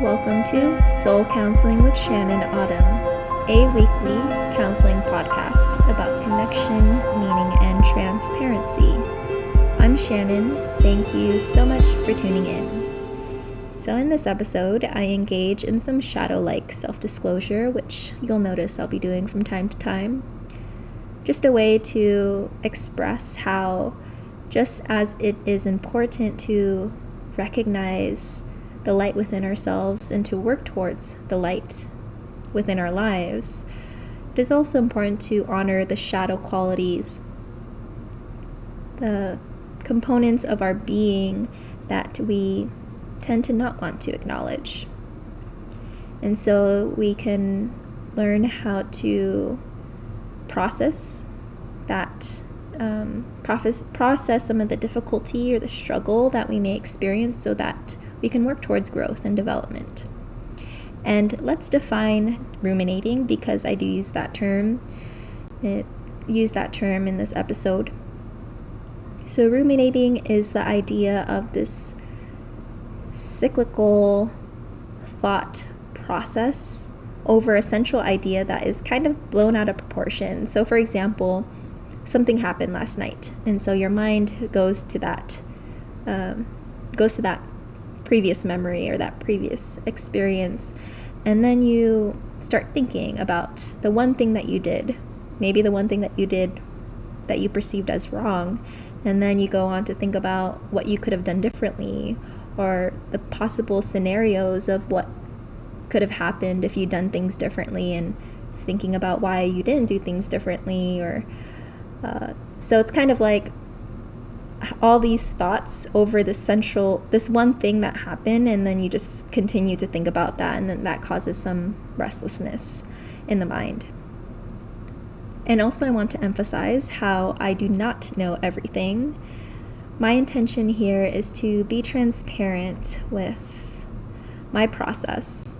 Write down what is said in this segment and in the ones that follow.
Welcome to Soul Counseling with Shannon Autumn, a weekly counseling podcast about connection, meaning, and transparency. I'm Shannon. Thank you so much for tuning in. So, in this episode, I engage in some shadow like self disclosure, which you'll notice I'll be doing from time to time. Just a way to express how, just as it is important to recognize the light within ourselves and to work towards the light within our lives, it is also important to honor the shadow qualities, the components of our being that we tend to not want to acknowledge. And so we can learn how to process that, um, process, process some of the difficulty or the struggle that we may experience so that we can work towards growth and development. And let's define ruminating because I do use that term. It, use that term in this episode. So, ruminating is the idea of this cyclical thought process over a central idea that is kind of blown out of proportion. So, for example, something happened last night, and so your mind goes to that um, goes to that previous memory or that previous experience. And then you start thinking about the one thing that you did, maybe the one thing that you did that you perceived as wrong. And then you go on to think about what you could have done differently or the possible scenarios of what could have happened if you'd done things differently and thinking about why you didn't do things differently or uh, so it's kind of like all these thoughts over the central this one thing that happened and then you just continue to think about that and then that causes some restlessness in the mind. And also i want to emphasize how i do not know everything. My intention here is to be transparent with my process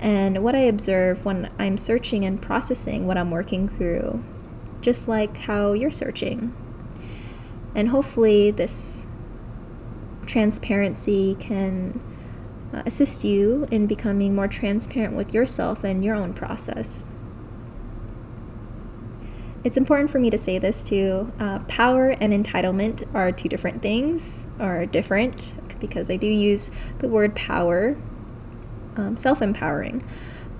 and what i observe when i'm searching and processing what i'm working through just like how you're searching and hopefully, this transparency can uh, assist you in becoming more transparent with yourself and your own process. It's important for me to say this too. Uh, power and entitlement are two different things, are different because I do use the word power, um, self empowering,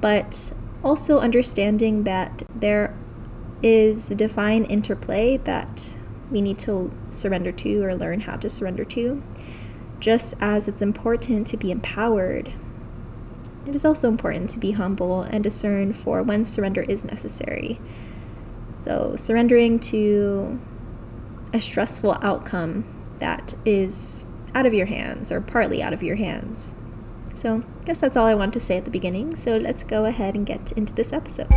but also understanding that there is divine interplay that we need to surrender to or learn how to surrender to. Just as it's important to be empowered, it is also important to be humble and discern for when surrender is necessary. So, surrendering to a stressful outcome that is out of your hands or partly out of your hands. So, I guess that's all I want to say at the beginning. So, let's go ahead and get into this episode.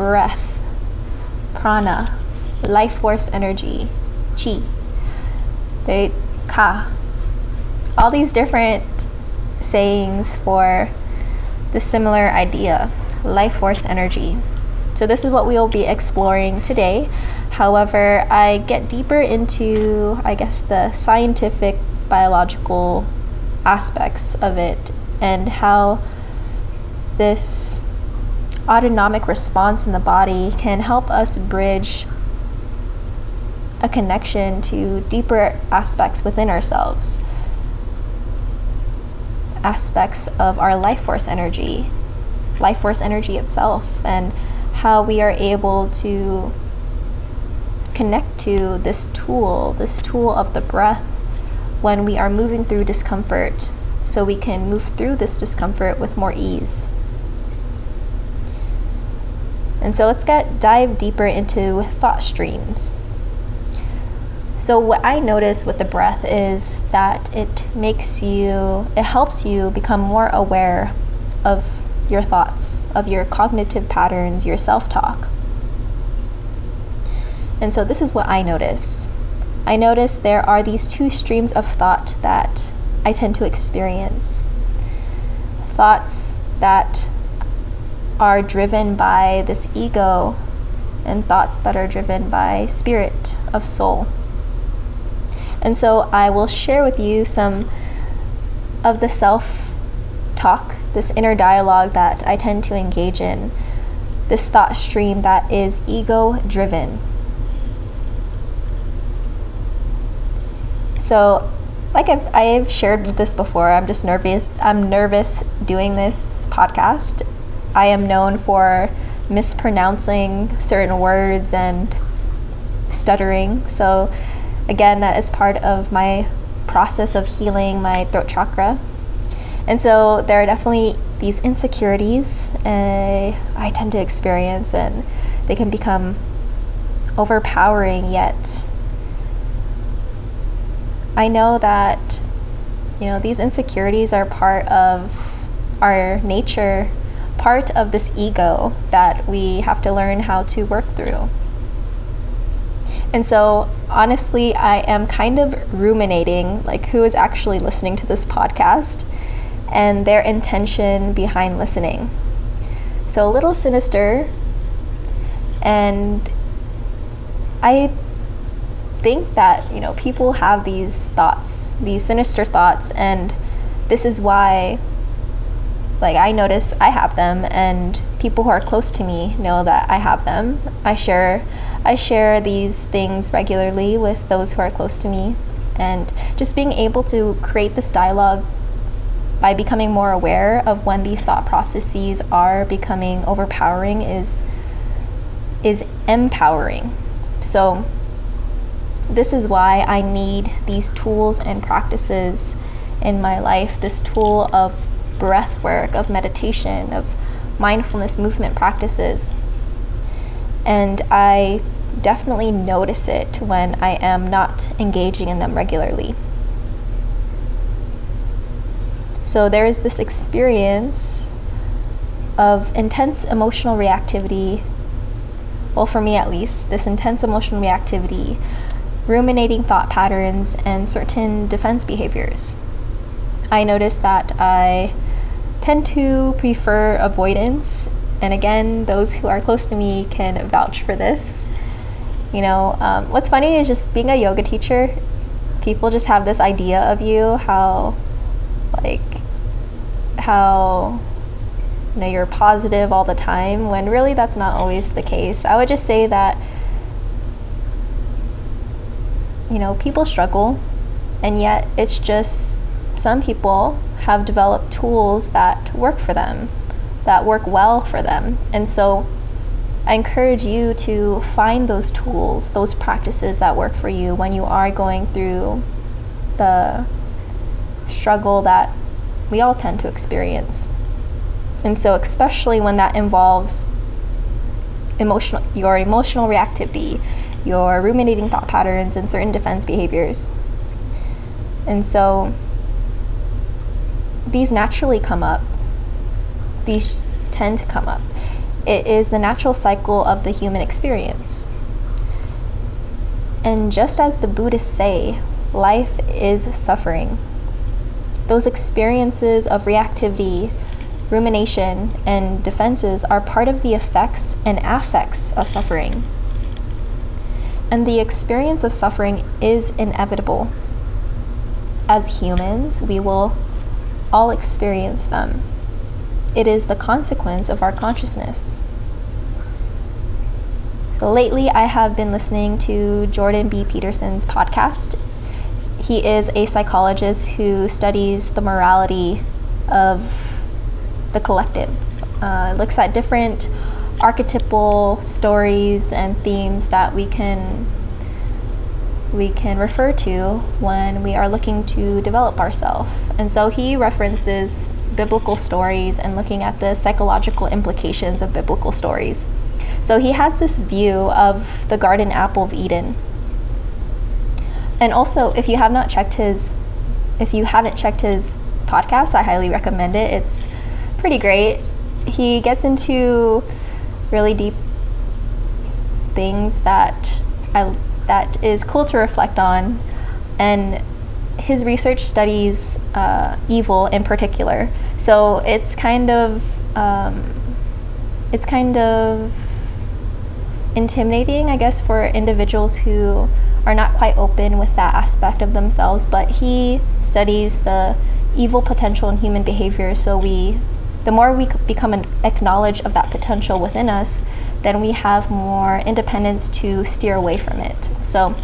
Breath, prana, life force energy, chi, the ka. All these different sayings for the similar idea, life force energy. So, this is what we will be exploring today. However, I get deeper into, I guess, the scientific biological aspects of it and how this autonomic response in the body can help us bridge a connection to deeper aspects within ourselves, aspects of our life force energy, life force energy itself, and how we are able to connect to this tool, this tool of the breath, when we are moving through discomfort, so we can move through this discomfort with more ease. And so let's get dive deeper into thought streams. So what I notice with the breath is that it makes you it helps you become more aware of your thoughts, of your cognitive patterns, your self-talk. And so this is what I notice. I notice there are these two streams of thought that I tend to experience. Thoughts that are driven by this ego and thoughts that are driven by spirit of soul. And so I will share with you some of the self talk, this inner dialogue that I tend to engage in, this thought stream that is ego driven. So, like I've, I've shared this before, I'm just nervous. I'm nervous doing this podcast. I am known for mispronouncing certain words and stuttering. So, again, that is part of my process of healing my throat chakra. And so, there are definitely these insecurities uh, I tend to experience, and they can become overpowering, yet I know that you know these insecurities are part of our nature part of this ego that we have to learn how to work through. And so, honestly, I am kind of ruminating like who is actually listening to this podcast and their intention behind listening. So, a little sinister, and I think that, you know, people have these thoughts, these sinister thoughts, and this is why like I notice I have them and people who are close to me know that I have them. I share I share these things regularly with those who are close to me and just being able to create this dialogue by becoming more aware of when these thought processes are becoming overpowering is is empowering. So this is why I need these tools and practices in my life, this tool of breath work, of meditation, of mindfulness movement practices. And I definitely notice it when I am not engaging in them regularly. So there is this experience of intense emotional reactivity. Well, for me at least, this intense emotional reactivity, ruminating thought patterns, and certain defense behaviors. I notice that I tend to prefer avoidance. And again, those who are close to me can vouch for this. You know, um, what's funny is just being a yoga teacher, people just have this idea of you how, like, how, you know, you're positive all the time when really that's not always the case. I would just say that, you know, people struggle, and yet it's just some people have developed tools that work for them, that work well for them. And so I encourage you to find those tools, those practices that work for you when you are going through the struggle that we all tend to experience. And so, especially when that involves emotional, your emotional reactivity, your ruminating thought patterns, and certain defense behaviors. And so, these naturally come up. These tend to come up. It is the natural cycle of the human experience. And just as the Buddhists say, life is suffering. Those experiences of reactivity, rumination, and defenses are part of the effects and affects of suffering. And the experience of suffering is inevitable. As humans, we will all experience them. It is the consequence of our consciousness. So lately, I have been listening to Jordan B. Peterson's podcast. He is a psychologist who studies the morality of the collective, uh, looks at different archetypal stories and themes that we can we can refer to when we are looking to develop ourselves. And so he references biblical stories and looking at the psychological implications of biblical stories. So he has this view of the garden apple of Eden. And also, if you have not checked his if you haven't checked his podcast, I highly recommend it. It's pretty great. He gets into really deep things that I that is cool to reflect on. And his research studies uh, evil in particular. So it's kind of um, it's kind of intimidating, I guess, for individuals who are not quite open with that aspect of themselves. But he studies the evil potential in human behavior, so we, the more we become an acknowledge of that potential within us, then we have more independence to steer away from it. So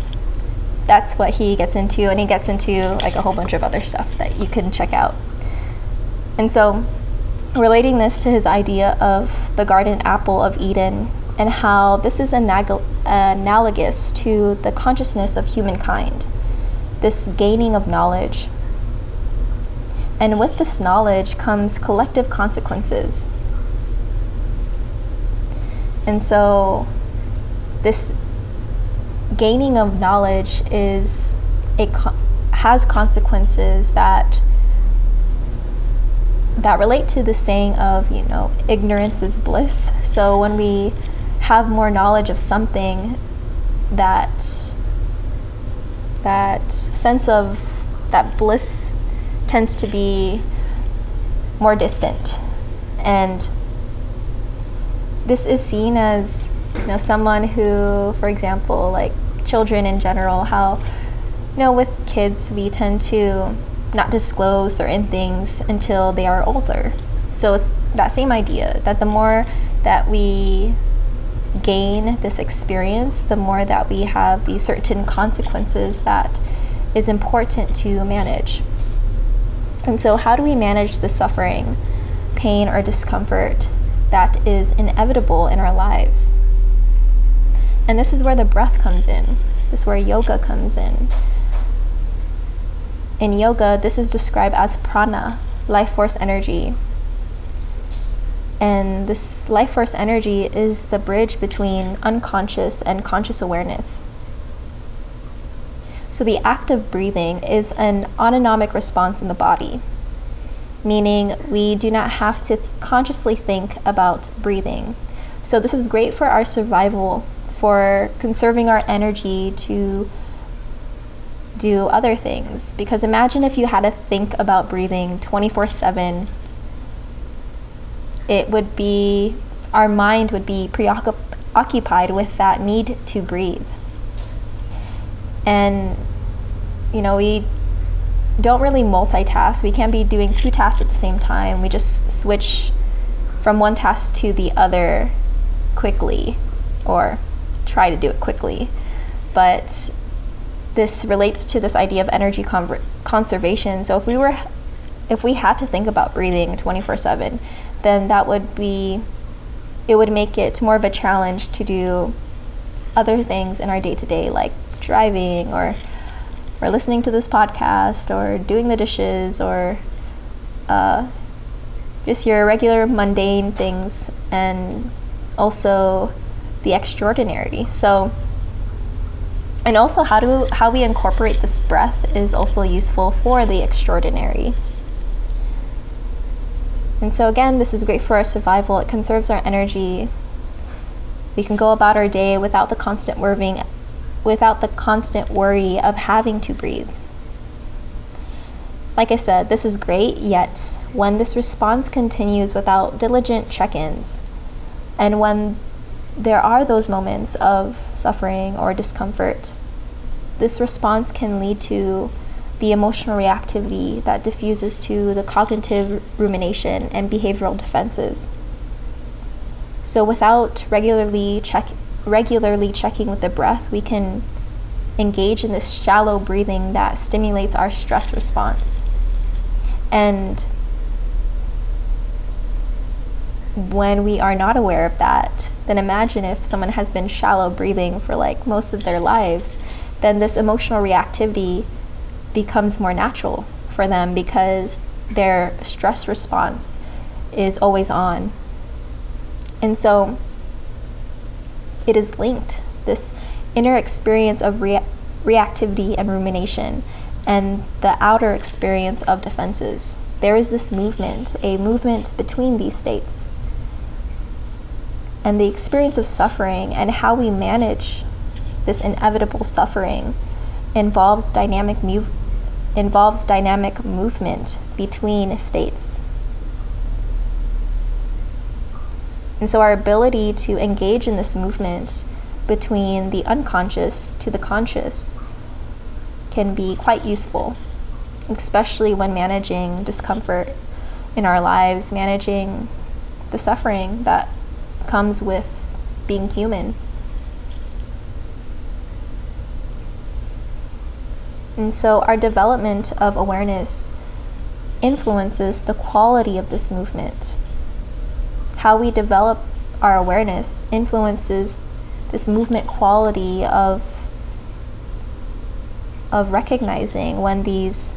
that's what he gets into, and he gets into like a whole bunch of other stuff that you can check out. And so, relating this to his idea of the garden apple of Eden and how this is anag- analogous to the consciousness of humankind, this gaining of knowledge. And with this knowledge comes collective consequences. And so, this gaining of knowledge is it co- has consequences that that relate to the saying of you know ignorance is bliss. So when we have more knowledge of something that that sense of that bliss tends to be more distant. And this is seen as you know someone who for example like children in general how you know with kids we tend to not disclose certain things until they are older. So it's that same idea that the more that we gain this experience the more that we have these certain consequences that is important to manage. And so how do we manage the suffering pain or discomfort that is inevitable in our lives and this is where the breath comes in. This is where yoga comes in. In yoga, this is described as prana, life force energy. And this life force energy is the bridge between unconscious and conscious awareness. So, the act of breathing is an autonomic response in the body, meaning we do not have to consciously think about breathing. So, this is great for our survival for conserving our energy to do other things. Because imagine if you had to think about breathing 24 7, it would be, our mind would be preoccupied with that need to breathe. And, you know, we don't really multitask. We can't be doing two tasks at the same time. We just switch from one task to the other quickly or try to do it quickly. But this relates to this idea of energy con- conservation. So if we were if we had to think about breathing 24/7, then that would be it would make it more of a challenge to do other things in our day-to-day like driving or or listening to this podcast or doing the dishes or uh, just your regular mundane things and also the extraordinary. So, and also how do how we incorporate this breath is also useful for the extraordinary. And so again, this is great for our survival. It conserves our energy. We can go about our day without the constant worrying without the constant worry of having to breathe. Like I said, this is great, yet when this response continues without diligent check ins, and when there are those moments of suffering or discomfort. This response can lead to the emotional reactivity that diffuses to the cognitive rumination and behavioral defenses. So without regularly check regularly checking with the breath, we can engage in this shallow breathing that stimulates our stress response. And when we are not aware of that, then imagine if someone has been shallow breathing for like most of their lives, then this emotional reactivity becomes more natural for them because their stress response is always on. And so it is linked, this inner experience of rea- reactivity and rumination, and the outer experience of defenses. There is this movement, a movement between these states and the experience of suffering and how we manage this inevitable suffering involves dynamic move involves dynamic movement between states. And so, our ability to engage in this movement between the unconscious to the conscious can be quite useful, especially when managing discomfort in our lives, managing the suffering that comes with being human. And so, our development of awareness influences the quality of this movement. How we develop our awareness influences this movement quality of of recognizing when these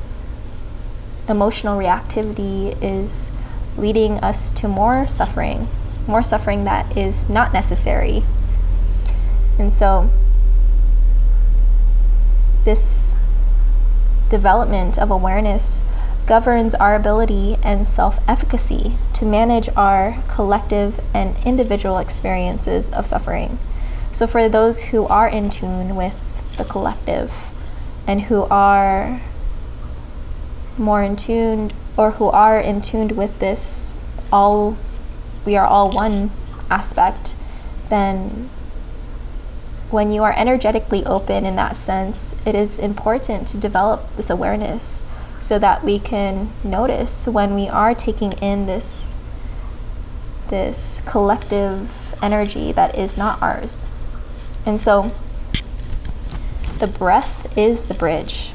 emotional reactivity is leading us to more suffering, more suffering that is not necessary. And so, this development of awareness governs our ability and self efficacy to manage our collective and individual experiences of suffering. So, for those who are in tune with the collective and who are more in tune or who are in tuned with this all we are all one aspect, then when you are energetically open in that sense, it is important to develop this awareness so that we can notice when we are taking in this this collective energy that is not ours. And so the breath is the bridge.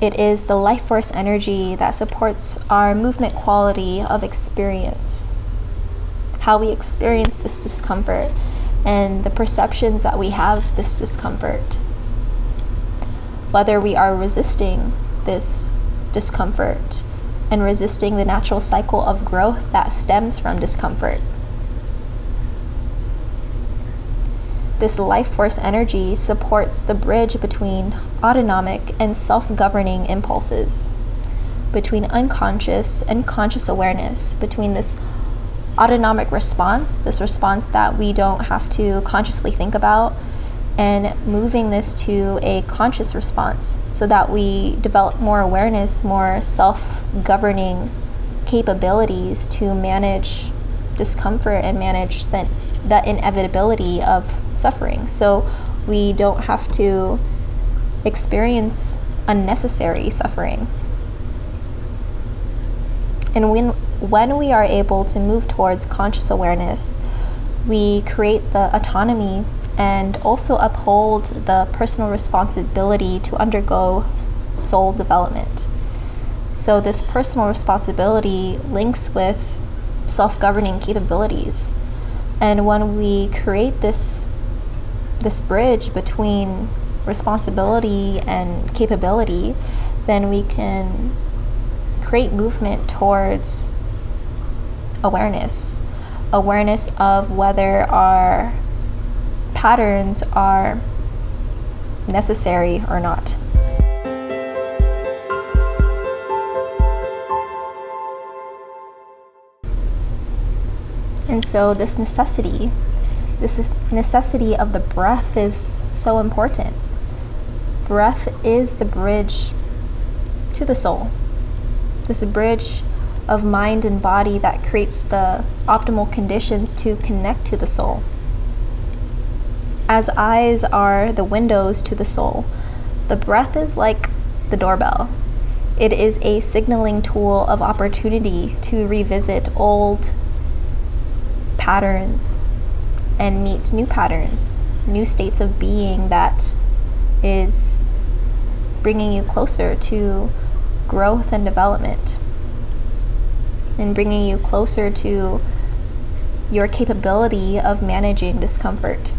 It is the life force energy that supports our movement quality of experience, how we experience this discomfort, and the perceptions that we have this discomfort. Whether we are resisting this discomfort and resisting the natural cycle of growth that stems from discomfort. This life force energy supports the bridge between autonomic and self governing impulses, between unconscious and conscious awareness, between this autonomic response, this response that we don't have to consciously think about, and moving this to a conscious response so that we develop more awareness, more self governing capabilities to manage discomfort and manage the, the inevitability of suffering. So we don't have to experience unnecessary suffering. And when, when we are able to move towards conscious awareness, we create the autonomy and also uphold the personal responsibility to undergo soul development. So, this personal responsibility links with self governing capabilities. And when we create this this bridge between responsibility and capability, then we can create movement towards awareness. Awareness of whether our patterns are necessary or not. And so, this necessity this necessity of the breath is so important. Breath is the bridge to the soul. This bridge of mind and body that creates the optimal conditions to connect to the soul. As eyes are the windows to the soul, the breath is like the doorbell. It is a signaling tool of opportunity to revisit old patterns, and meet new patterns, new states of being that is bringing you closer to growth and development and bringing you closer to your capability of managing discomfort.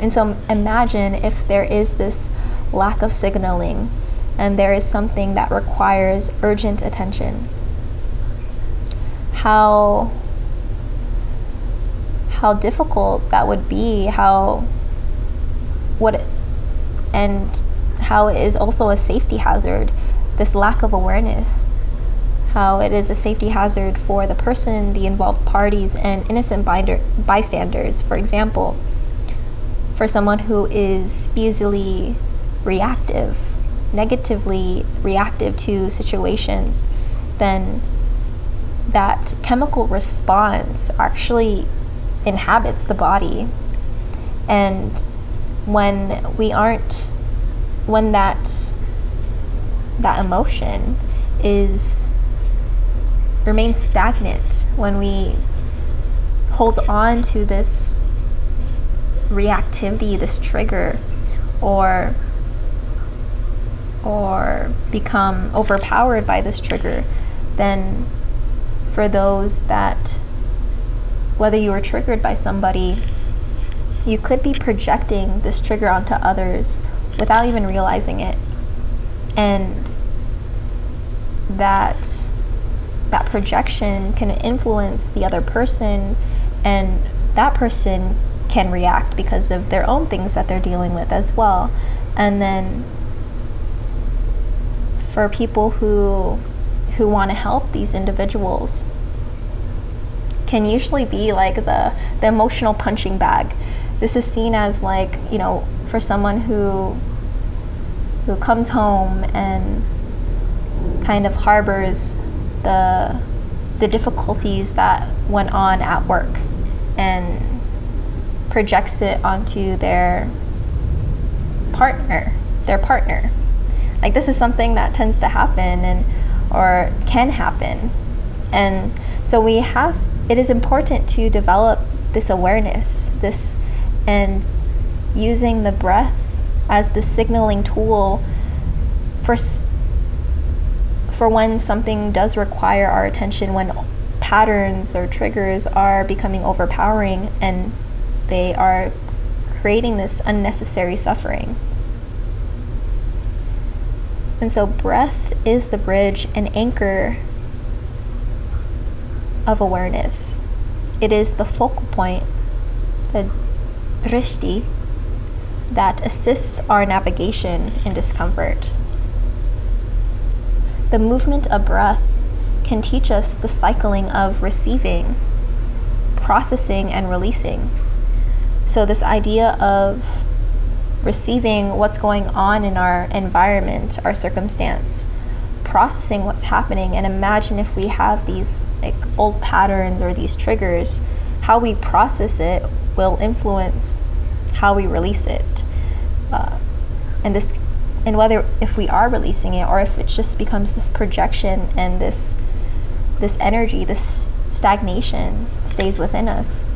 And so imagine if there is this lack of signaling and there is something that requires urgent attention. How how difficult that would be, how what and how it is also a safety hazard, this lack of awareness. How it is a safety hazard for the person, the involved parties, and innocent binder, bystanders. For example, for someone who is easily reactive, negatively reactive to situations, then that chemical response actually inhabits the body. And when we aren't, when that that emotion is remains stagnant, when we hold on to this reactivity, this trigger, or or become overpowered by this trigger, then for those that whether you were triggered by somebody, you could be projecting this trigger onto others without even realizing it. And that that projection can influence the other person and that person can react because of their own things that they're dealing with as well. And then for people who who want to help these individuals can usually be like the the emotional punching bag. This is seen as like, you know, for someone who who comes home and kind of harbors the the difficulties that went on at work and projects it onto their partner, their partner. Like this is something that tends to happen and or can happen. And so we have it is important to develop this awareness, this and using the breath as the signaling tool for for when something does require our attention when patterns or triggers are becoming overpowering and they are creating this unnecessary suffering. And so, breath is the bridge and anchor of awareness. It is the focal point, the drishti, that assists our navigation in discomfort. The movement of breath can teach us the cycling of receiving, processing, and releasing. So, this idea of receiving what's going on in our environment, our circumstance, processing what's happening, and imagine if we have these like old patterns or these triggers, how we process it will influence how we release it. Uh, and this and whether if we are releasing it or if it just becomes this projection and this this energy this stagnation stays within us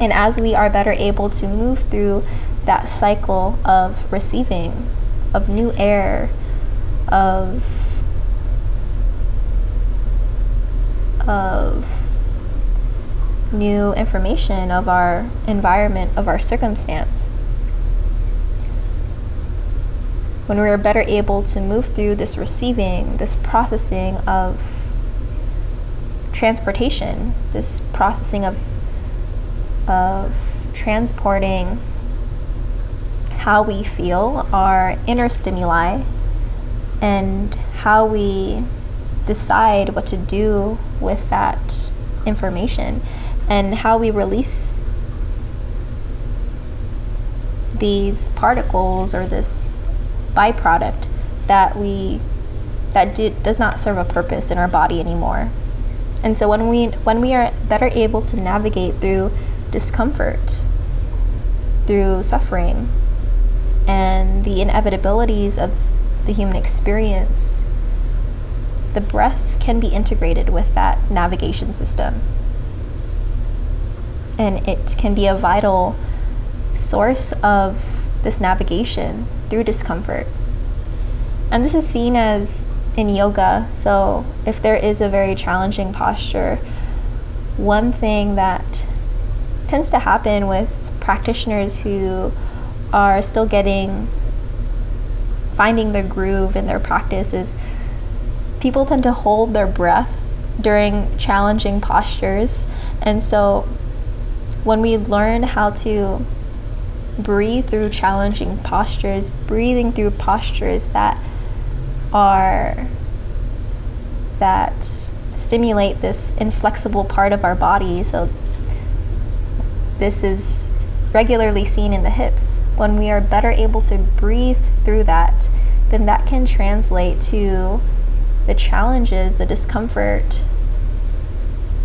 and as we are better able to move through that cycle of receiving, of new air, of of new information of our environment, of our circumstance. When we are better able to move through this receiving, this processing of transportation, this processing of of transporting how we feel, our inner stimuli, and how we decide what to do with that information, and how we release these particles or this byproduct that we that do, does not serve a purpose in our body anymore. And so when we when we are better able to navigate through discomfort, through suffering, and the inevitabilities of the human experience, the breath can be integrated with that navigation system. And it can be a vital source of this navigation through discomfort. And this is seen as in yoga. So, if there is a very challenging posture, one thing that tends to happen with practitioners who are still getting finding their groove in their practice is people tend to hold their breath during challenging postures. And so when we learn how to breathe through challenging postures breathing through postures that are that stimulate this inflexible part of our body so this is regularly seen in the hips. When we are better able to breathe through that, then that can translate to the challenges, the discomfort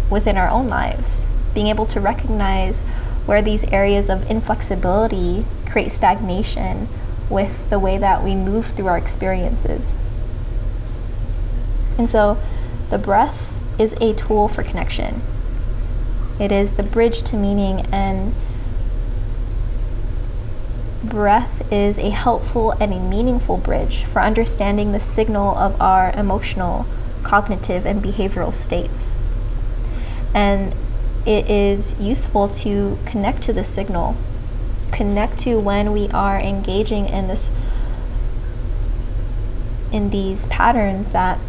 within our own lives. Being able to recognize where these areas of inflexibility create stagnation with the way that we move through our experiences. And so the breath is a tool for connection. It is the bridge to meaning, and breath is a helpful and a meaningful bridge for understanding the signal of our emotional, cognitive, and behavioral states. And it is useful to connect to the signal, connect to when we are engaging in this in these patterns that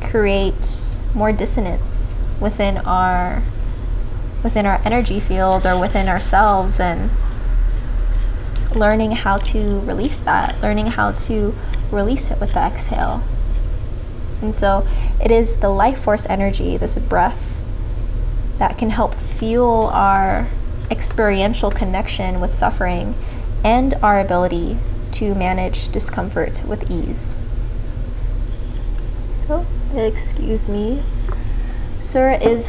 create more dissonance within our within our energy field or within ourselves and learning how to release that, learning how to release it with the exhale. And so it is the life force energy, this breath, that can help fuel our experiential connection with suffering and our ability to manage discomfort with ease. So, excuse me. Sir is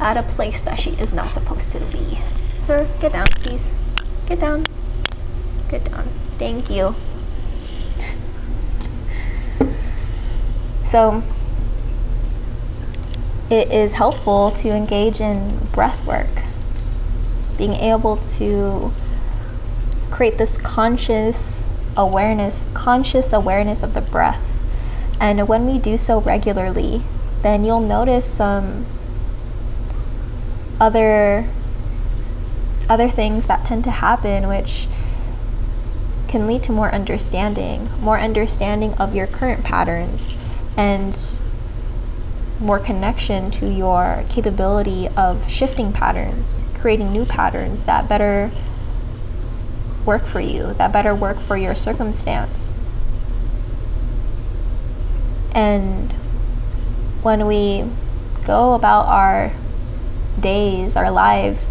at a place that she is not supposed to be. Sir, get down, please. Get down. Get down. Thank you. So, it is helpful to engage in breath work, being able to create this conscious awareness, conscious awareness of the breath. And when we do so regularly, then you'll notice some other other things that tend to happen which can lead to more understanding, more understanding of your current patterns, and more connection to your capability of shifting patterns, creating new patterns that better work for you, that better work for your circumstance. And when we go about our days, our lives,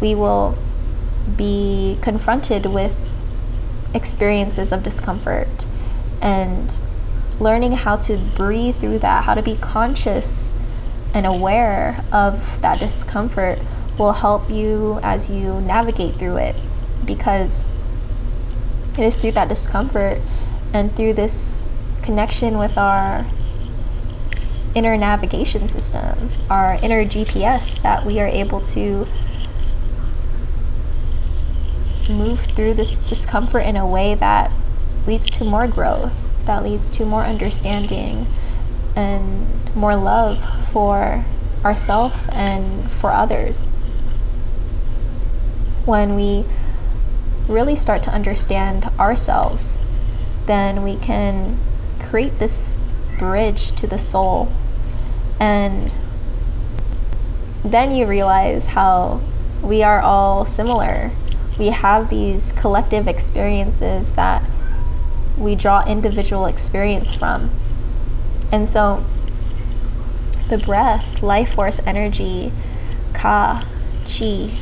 we will be confronted with experiences of discomfort and learning how to breathe through that, how to be conscious and aware of that discomfort will help you as you navigate through it because it is through that discomfort and through this connection with our inner navigation system, our inner GPS, that we are able to move through this discomfort in a way that leads to more growth, that leads to more understanding and more love for ourselves and for others. When we really start to understand ourselves, then we can create this bridge to the soul. And then you realize how we are all similar we have these collective experiences that we draw individual experience from. And so the breath, life force energy, ka, chi.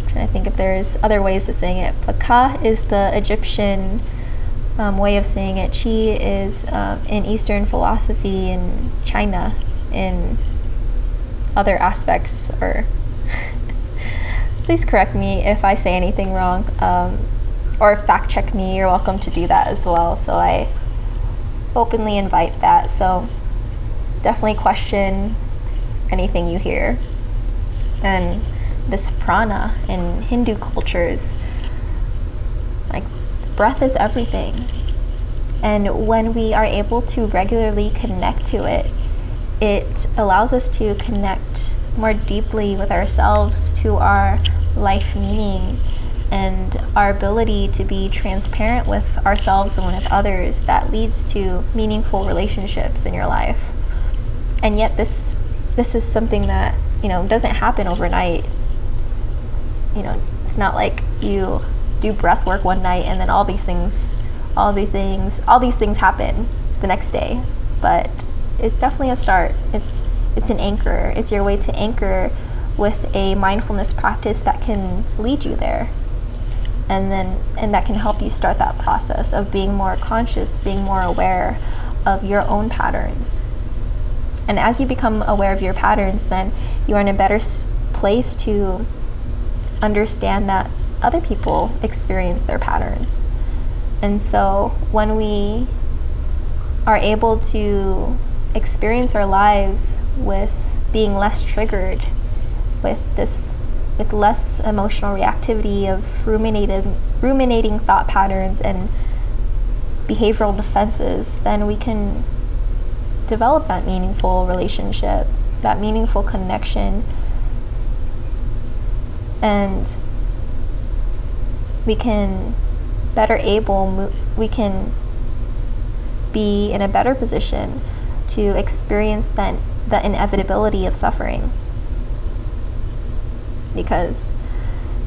I'm trying to think if there's other ways of saying it, but ka is the Egyptian um, way of saying it. Chi is um, in Eastern philosophy in China, in other aspects or please correct me if I say anything wrong, um, or fact check me. You're welcome to do that as well. So I openly invite that. So definitely question anything you hear. And this prana in Hindu cultures, breath is everything. And when we are able to regularly connect to it, it allows us to connect more deeply with ourselves, to our life meaning, and our ability to be transparent with ourselves and with others that leads to meaningful relationships in your life. And yet this this is something that, you know, doesn't happen overnight. You know, it's not like you do breath work one night and then all these things all these things all these things happen the next day. But it's definitely a start. It's it's an anchor. It's your way to anchor with a mindfulness practice that can lead you there. and then and that can help you start that process of being more conscious being more aware of your own patterns and as you become aware of your patterns then you are in a better place to understand that other people experience their patterns and so when we are able to experience our lives with being less triggered with this with less emotional reactivity of ruminating ruminating thought patterns and behavioral defenses, then we can develop that meaningful relationship, that meaningful connection. And we can better able we can be in a better position to experience that the inevitability of suffering because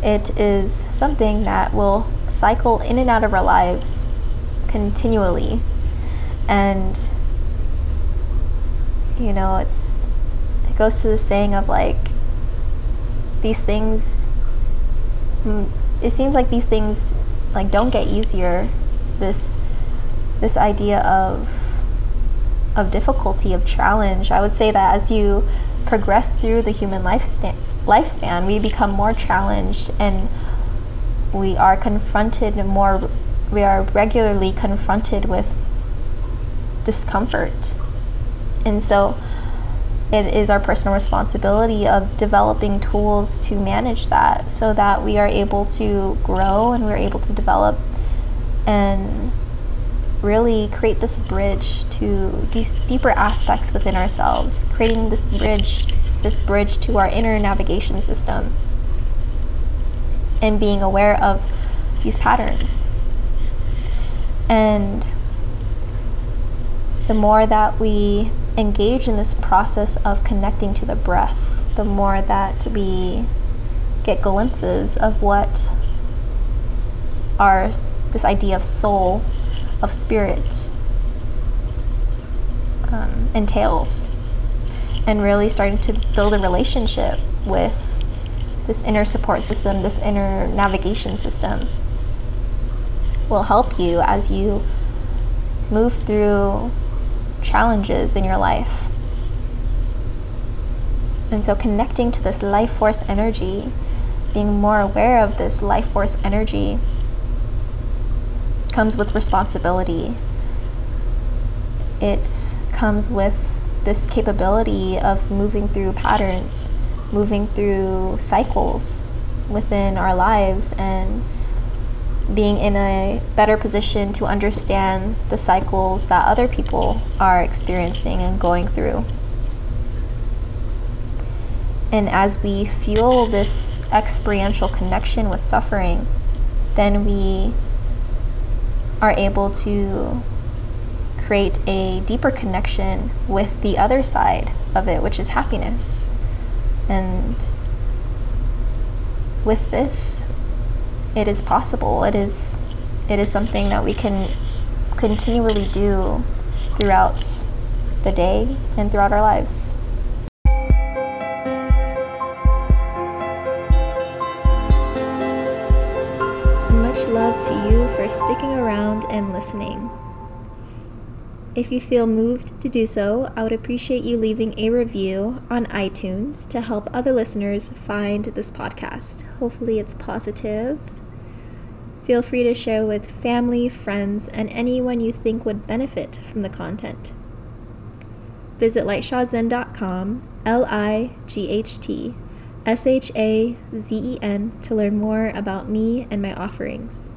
it is something that will cycle in and out of our lives continually. And, you know, it's, it goes to the saying of like, these things, mm, it seems like these things like don't get easier. This, this idea of, of difficulty, of challenge. I would say that as you progress through the human lifespan, lifespan, we become more challenged and we are confronted more, we are regularly confronted with discomfort. And so it is our personal responsibility of developing tools to manage that so that we are able to grow and we're able to develop and really create this bridge to de- deeper aspects within ourselves, creating this bridge this bridge to our inner navigation system and being aware of these patterns. And the more that we engage in this process of connecting to the breath, the more that we get glimpses of what our this idea of soul, of spirit, um, entails. And really starting to build a relationship with this inner support system, this inner navigation system will help you as you move through challenges in your life. And so, connecting to this life force energy, being more aware of this life force energy, comes with responsibility. It comes with this capability of moving through patterns, moving through cycles within our lives, and being in a better position to understand the cycles that other people are experiencing and going through. And as we fuel this experiential connection with suffering, then we are able to create a deeper connection with the other side of it, which is happiness. And with this, it is possible. It is it is something that we can continually do throughout the day and throughout our lives. Much love to you for sticking around and listening. If you feel moved to do so, I would appreciate you leaving a review on iTunes to help other listeners find this podcast. Hopefully, it's positive. Feel free to share with family, friends, and anyone you think would benefit from the content. Visit lightshazen.com, L I G H T S H A Z E N, to learn more about me and my offerings.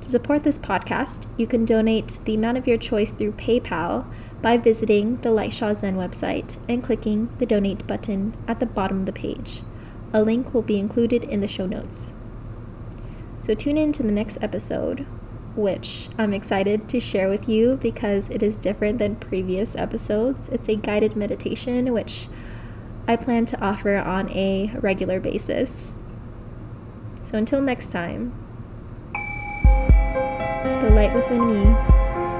To support this podcast, you can donate the amount of your choice through PayPal by visiting the Lightshaw Zen website and clicking the donate button at the bottom of the page. A link will be included in the show notes. So tune in to the next episode, which I'm excited to share with you because it is different than previous episodes. It's a guided meditation, which I plan to offer on a regular basis. So until next time, the light within me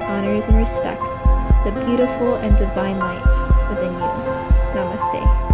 honors and respects the beautiful and divine light within you. Namaste.